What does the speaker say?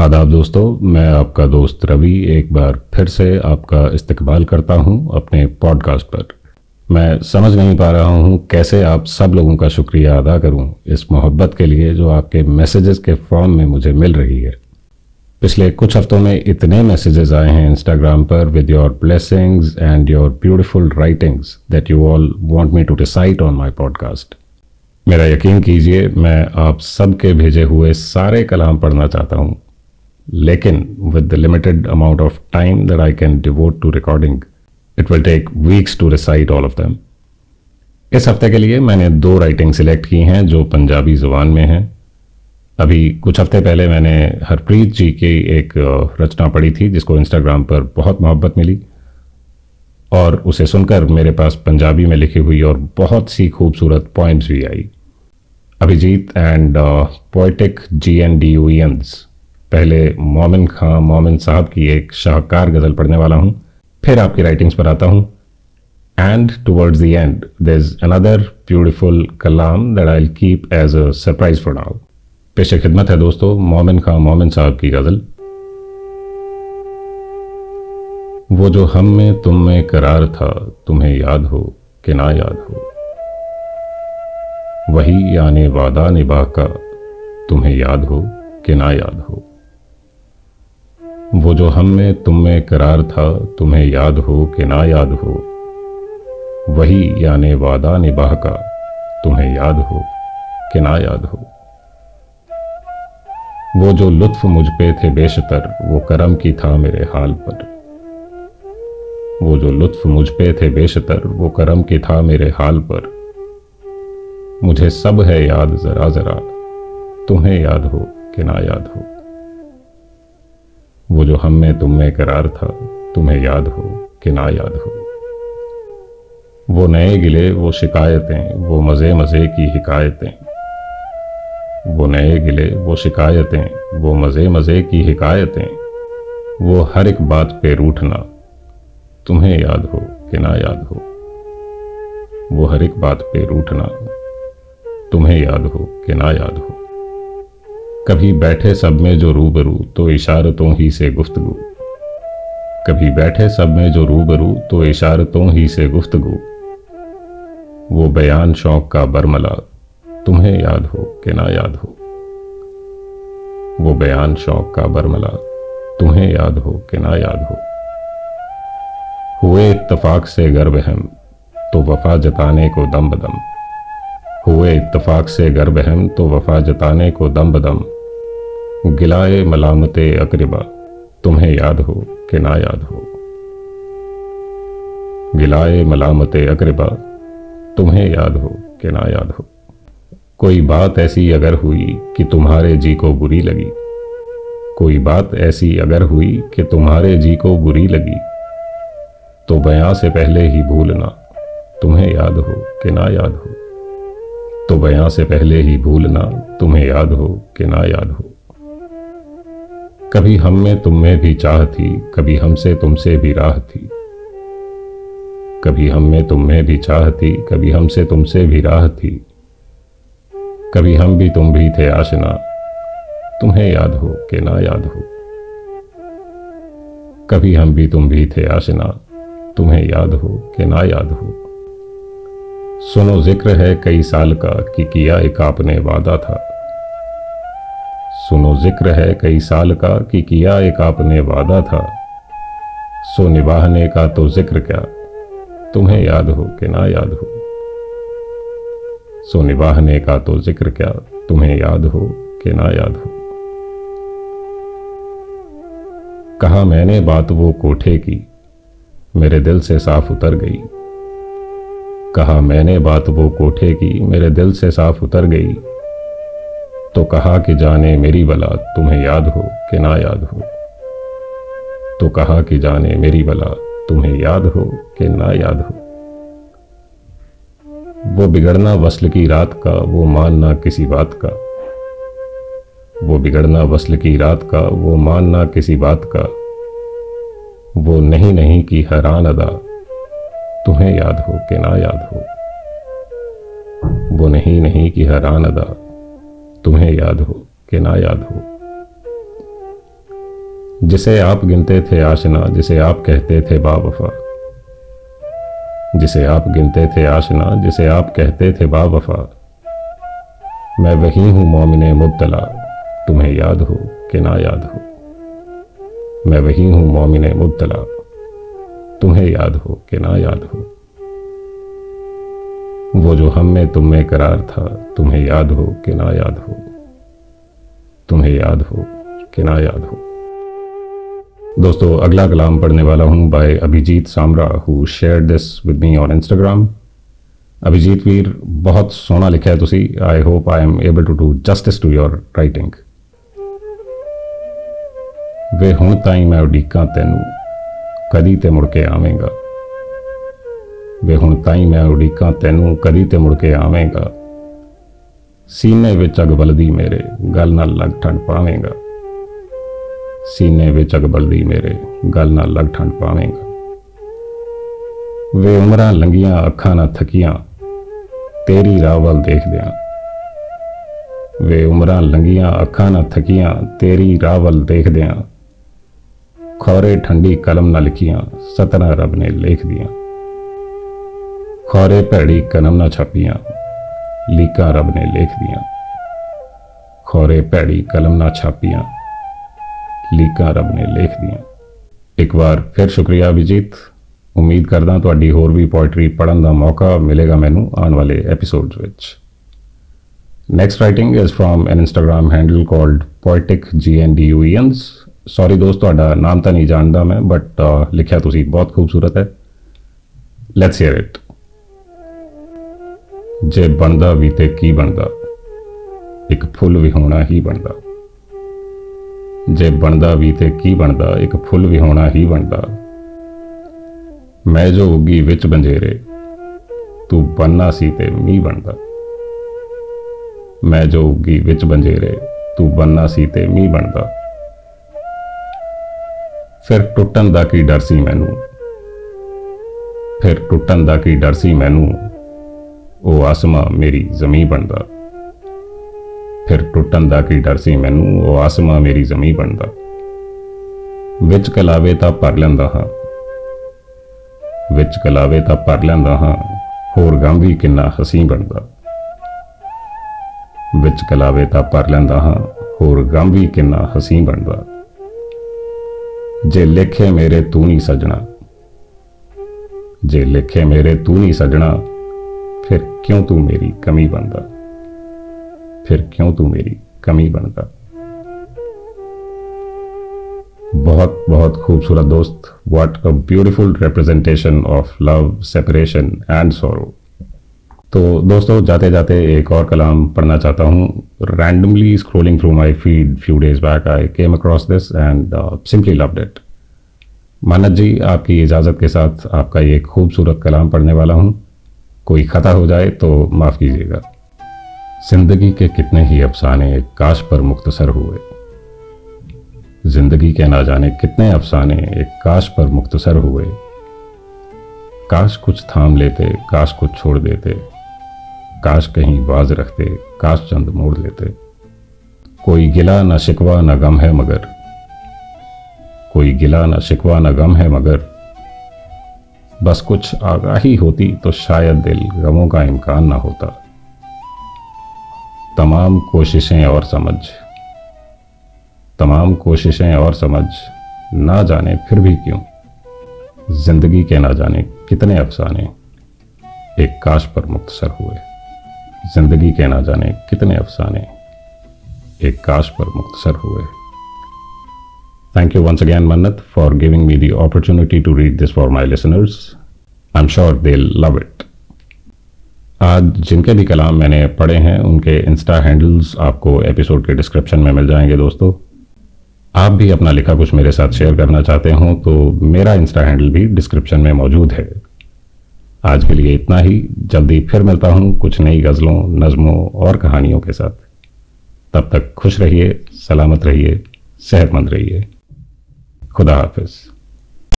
आदाब दोस्तों, मैं आपका दोस्त रवि एक बार फिर से आपका इस्तकबाल करता हूँ अपने पॉडकास्ट पर। मैं समझ नहीं पा रहा हूँ कैसे आप सब लोगों का शुक्रिया अदा करूँ इस मोहब्बत के लिए जो आपके मैसेजेस के फॉर्म में मुझे मिल रही है। पिछले कुछ हफ्तों में इतने मैसेजेस आए हैं इंस्टाग्राम पर with your blessings and your beautiful writings that you all want me to decide on my podcast मेरा यकीन कीजिए, मैं आप सबके भेजे हुए सारे कलाम पढ़ना चाहता हूँ। लेकिन with the limited amount of time that I can devote to recording it will take weeks to recite all of them इस हफ़्ते के लिए मैंने दो राइटिंग सिलेक्ट की हैं जो पंजाबी ज़ुबान में हैं। अभी कुछ हफ़्ते पहले मैंने हरप्रीत जी की एक रचना पढ़ी थी, जिसको इंस्टाग्राम पर बहुत मोहब्बत मिली। और उसे सुनकर मेरे पास पंजाबी में लिखी हुई और बहुत सी खूबसूरत पॉइंट्स भी आई। Abhijit and poetic G N D U पहले मोमिन खां, मोमिन साहब की एक शाहकार गज़ल पढ़ने वाला हूँ। फिर आपकी राइटिंग्स पर आता हूँ। And towards the end there is another beautiful Kalam that I keep as a surprise for now पेश खिदमत है दोस्तों, मोमिन खां, मोमिन साहब की गज़ल। वो जो हम में तुम में करार था, तुम्हें याद हो कि ना याद हो। वही यानी वादा निभा का, तुम्हें याद हो कि ना याद हो। वो जो हम में तुम में करार था, तुम्हें याद हो कि ना याद हो, वही यानी वादा निबाह का तुम्हें याद हो कि ना याद हो। वो जो लुत्फ मुझ पे थे बेशतर, वो करम की था मेरे हाल पर। वो जो लुत्फ मुझ पे थे बेशतर, वो करम की था मेरे हाल पर। मुझे सब है याद जरा जरा, तुम्हें याद हो कि ना याद हो। वो जो हम में तुम में करार था, तुम्हें याद हो कि ना याद हो। वो नए गिले, वो शिकायतें, वो मज़े मज़े की हिकायतें। वो नए गिले, वो शिकायतें, वो मज़े मज़े की हिकायतें। वो हर एक बात पे रूठना, तुम्हें याद हो कि ना याद हो। वो हर एक बात पे रूठना, तुम्हें याद हो कि ना याद हो। कभी बैठे सब में जो रूबरू तो इशारतों ही से गुफ्तगु। कभी बैठे सब में जो रूबरू तो इशारतों ही से गुफ्तगु। वो बयान शौक का बरमला, तुम्हें याद हो कि ना याद हो। वो बयान शौक का बरमला, तुम्हें याद हो कि ना याद हो। हुए इत्तफाक से गर्भ हम तो वफा जताने को दम बदम। हुए इत्तफाक से गर्भ हम तो वफा जताने को दम बदम गिलाए मलामत अकरबा, तुम्हें याद हो कि ना याद हो। गिलाए मलामत अकरबा, तुम्हें याद हो कि ना याद हो। कोई बात ऐसी अगर हुई कि तुम्हारे जी को बुरी लगी। कोई बात ऐसी अगर हुई कि तुम्हारे जी को बुरी लगी। तो बयां से पहले ही भूलना, तुम्हें याद हो कि ना याद हो। तो बयां से पहले ही भूलना तुम्हें याद हो कि ना याद हो। कभी हम में तुम में भी चाह थी, कभी हमसे तुमसे भी राह थी। कभी हम में तुम में भी चाह थी, कभी हमसे तुमसे भी राह थी। कभी हम भी तुम भी थे आशना, तुम्हें याद हो कि ना याद हो। कभी हम भी तुम भी थे आशना, तुम्हें याद हो कि ना याद हो। सुनो, ज़िक्र है कई साल का कि किया एक आपने वादा था। सुनो, ज़िक्र है कई साल का कि किया एक आपने वादा था। सो निभाने का तो ज़िक्र क्या? तुम्हें याद हो कि ना याद हो? सो निभाने का तो ज़िक्र क्या? तुम्हें याद हो कि ना याद हो? कहा मैंने बात वो कोठे की, मेरे दिल से साफ़ उतर गई। कहा, मैंने बात वो कोठे की, मेरे दिल से साफ़ उतर गई। तो कहा कि जाने मेरी बला, तुम्हें याद हो कि ना याद हो। तो कहा कि जाने मेरी बला, तुम्हें याद हो कि ना याद हो। वो बिगड़ना वसल की रात का, वो मानना किसी बात का। वो बिगड़ना वसल की रात का, वो मानना किसी बात का। वो नहीं नहीं की हैरान अदा तुम्हें याद हो कि ना याद हो। वो नहीं नहीं की हैरान अदा, तुम्हें याद हो कि ना याद हो। जिसे आप गिनते थे आशना, जिसे आप कहते थे बावफा। जिसे आप गिनते थे आशना, जिसे आप कहते थे बावफा। मैं वही हूँ मोमिन मुबतला, तुम्हें याद हो कि ना याद हो। मैं वही हूँ मोमिन मुबतला। तुम्हें याद हो कि ना याद हो। वो जो हम में तुम में करार था, तुम्हें याद हो कि ना याद हो। तुम्हें याद हो कि ना याद हो। दोस्तों, अगला कलाम पढ़ने वाला हूँ by Abhijit Samra who share this with me on Instagram Abhijit Veer, बहुत सोना लिखा है तुसी। I hope I am able to do justice to your writing वे हूँ ताई मैं उडीका तेनू। ਕਦੀ ਤੇ ਮੁੜ ਕੇ ਆਵੇਂਗਾ। ਵੇ ਹੁਣ ਤਾਈ ਮੈਂ ਉਡੀਕਾਂ ਤੈਨੂੰ, ਕਦੀ ਤੇ ਮੁੜ ਕੇ ਆਵੇਂਗਾ। ਸੀਨੇ ਵਿੱਚ ਅਗ ਬਲਦੀ ਮੇਰੇ, ਗੱਲ ਨਾਲ ਲੱਗ ਠੰਡ ਪਾਵੇਂਗਾ। ਸੀਨੇ ਵਿੱਚ ਅਗ ਬਲਦੀ ਮੇਰੇ, ਗੱਲ ਨਾਲ ਲੱਗ ਠੰਡ ਪਾਵੇਂਗਾ। ਵੇ ਉਮਰਾਂ ਲੰਗੀਆਂ ਅੱਖਾਂ ਨਾ ਥਕੀਆਂ, ਤੇਰੀ ਰਾਹ ਵੱਲ ਦੇਖਦਿਆਂ। ਵੇ ਉਮਰਾਂ ਲੰਗੀਆਂ ਅੱਖਾਂ ਨਾ ਥਕੀਆਂ, ਤੇਰੀ ਰਾਹ ਵੱਲ ਦੇਖਦਿਆਂ। ਖੌਰੇ ਠੰਡੀ ਕਲਮ ਨਾਲ ਲਿਖੀਆਂ ਸਤਨਾ ਰੱਬ ਨੇ ਲਿਖ ਦੀਆਂ। ਖੌਰੇ ਭੈੜੀ ਕਲਮ ਨਾਲ ਛਾਪੀਆਂ, ਲੀਕਾਂ ਰੱਬ ਨੇ ਲਿਖ ਦੀਆਂ। ਖੌਰੇ ਭੈੜੀ ਕਲਮ ਨਾਲ ਛਾਪੀਆਂ, ਲੀਕਾਂ ਰੱਬ ਨੇ ਲਿਖ ਦੀਆਂ। ਇੱਕ ਵਾਰ ਫਿਰ ਸ਼ੁਕਰੀਆ ਅਭਿਜੀਤ ਉਮੀਦ ਕਰਦਾ ਤੁਹਾਡੀ ਹੋਰ ਵੀ ਪੋਇਟਰੀ ਪੜਨ ਦਾ ਮੌਕਾ ਮਿਲੇਗਾ ਮੈਨੂੰ ਆਉਣ ਵਾਲੇ ਐਪੀਸੋਡਸ ਵਿੱਚ। Next writing is from an Instagram handle called poeticgnduens sorry ਦੋਸਤ, ਤੁਹਾਡਾ ਨਾਮ ਤਾਂ ਨਹੀਂ ਜਾਣਦਾ ਮੈਂ ਬਟ ਲਿਖਿਆ ਤੁਸੀਂ ਬਹੁਤ ਖੂਬਸੂਰਤ ਹੈ। ਲੈਟਸ ਹੀਅਰ ਇਟ ਜੇ ਬਣਦਾ ਵੀ ਤੇ ਕੀ ਬਣਦਾ? ਇੱਕ ਫੁੱਲ ਵੀ ਹੋਣਾ ਹੀ ਬਣਦਾ। ਜੇ ਬਣਦਾ ਵੀ ਤੇ ਕੀ ਬਣਦਾ? ਇੱਕ ਫੁੱਲ ਵੀ ਹੋਣਾ ਹੀ ਬਣਦਾ। ਮੈਂ ਜੋ ਉੱਗੀ ਵਿੱਚ ਬੰਜੇਰੇ, ਤੂੰ ਬੰਨਾ ਸੀ ਤੇ ਮੀਂਹ ਬਣਦਾ। ਮੈਂ ਜੋ ਉੱਗੀ ਵਿੱਚ ਬੰਜੇਰੇ, ਤੂੰ ਬੰਨਾ ਸੀ ਤੇ ਮੀਂਹ ਬਣਦਾ। ਫਿਰ ਟੁੱਟਣ ਦਾ ਕੀ ਡਰ ਸੀ ਮੈਨੂੰ? ਫਿਰ ਟੁੱਟਣ ਦਾ ਕੀ ਡਰ ਸੀ ਮੈਨੂੰ? ਉਹ ਆਸਮਾਂ ਮੇਰੀ ਜ਼ਮੀਨ ਬਣਦਾ। ਫਿਰ ਟੁੱਟਣ ਦਾ ਕੀ ਡਰ ਸੀ ਮੈਨੂੰ? ਉਹ ਆਸਮਾਂ ਮੇਰੀ ਜ਼ਮੀਨ ਬਣਦਾ। ਵਿੱਚ ਕਲਾਵੇ ਤਾਂ ਭਰ ਲੈਂਦਾ ਹਾਂ। ਵਿੱਚ ਕਲਾਵੇ ਤਾਂ ਭਰ ਲੈਂਦਾ ਹਾਂ। ਹੋਰ ਗਮ ਵੀ ਕਿੰਨਾ ਹਸੀ ਬਣਦਾ। ਵਿੱਚ ਕਲਾਵੇ ਤਾਂ ਭਰ ਲੈਂਦਾ ਹਾਂ। ਹੋਰ ਗਮ ਵੀ ਕਿੰਨਾ ਹਸੀ ਬਣਦਾ। जे लेखे मेरे तू नहीं सजना। जे लेखे मेरे तू नहीं सजना, फिर क्यों तू मेरी कमी बनता फिर क्यों तू मेरी कमी बनता बहुत बहुत खूबसूरत दोस्त what a beautiful representation of love separation and sorrow तो दोस्तों, जाते जाते एक और कलाम पढ़ना चाहता हूँ। Randomly scrolling through my feed few days back I came across this and simply loved it Mannat ji, आपकी इजाज़त के साथ आपका ये खूबसूरत कलाम पढ़ने वाला हूँ। कोई ख़ता हो जाए तो माफ़ कीजिएगा। ज़िंदगी के कितने ही अफसाने काश पर मुख्तसर हुए। ज़िंदगी के ना जाने कितने अफसाने एक काश पर मुख्तसर हुए। काश कुछ थाम लेते, काश कुछ छोड़ देते। काश कहीं बाज रखते, काश चंद मोड़ लेते। कोई गिला न शिकवा न गम है मगर। कोई गिला न शिकवा न गम है मगर। बस कुछ आगाही होती तो शायद दिल गमों का इम्कान ना होता। तमाम कोशिशें और समझ। तमाम कोशिशें और समझ। ना जाने फिर भी क्यों? ज़िंदगी के ना जाने कितने अफसाने। एक काश पर मुख्तसर हुए। ज़िंदगी के ना जाने कितने अफसाने एक काश पर मुख्तसर हुए। Thank you once again Mannat for giving me the opportunity to read this for my listeners I am sure they love it आज जिनके भी कलाम मैंने पढ़े हैं, उनके इंस्टा हैंडल्स आपको एपिसोड के डिस्क्रिप्शन में मिल जाएँगे दोस्तों। आप भी अपना लिखा कुछ मेरे साथ शेयर करना चाहते हो तो मेरा इंस्टा हैंडल भी डिस्क्रिप्शन में मौजूद है। आज के लिए इतना ही। जल्दी फिर मिलता हूँ कुछ नई गज़लों, नज़मों और कहानियों के साथ। तब तक खुश रहिए, सलामत रहिए, सेहतमंद रहिए। खुदा हाफिज़।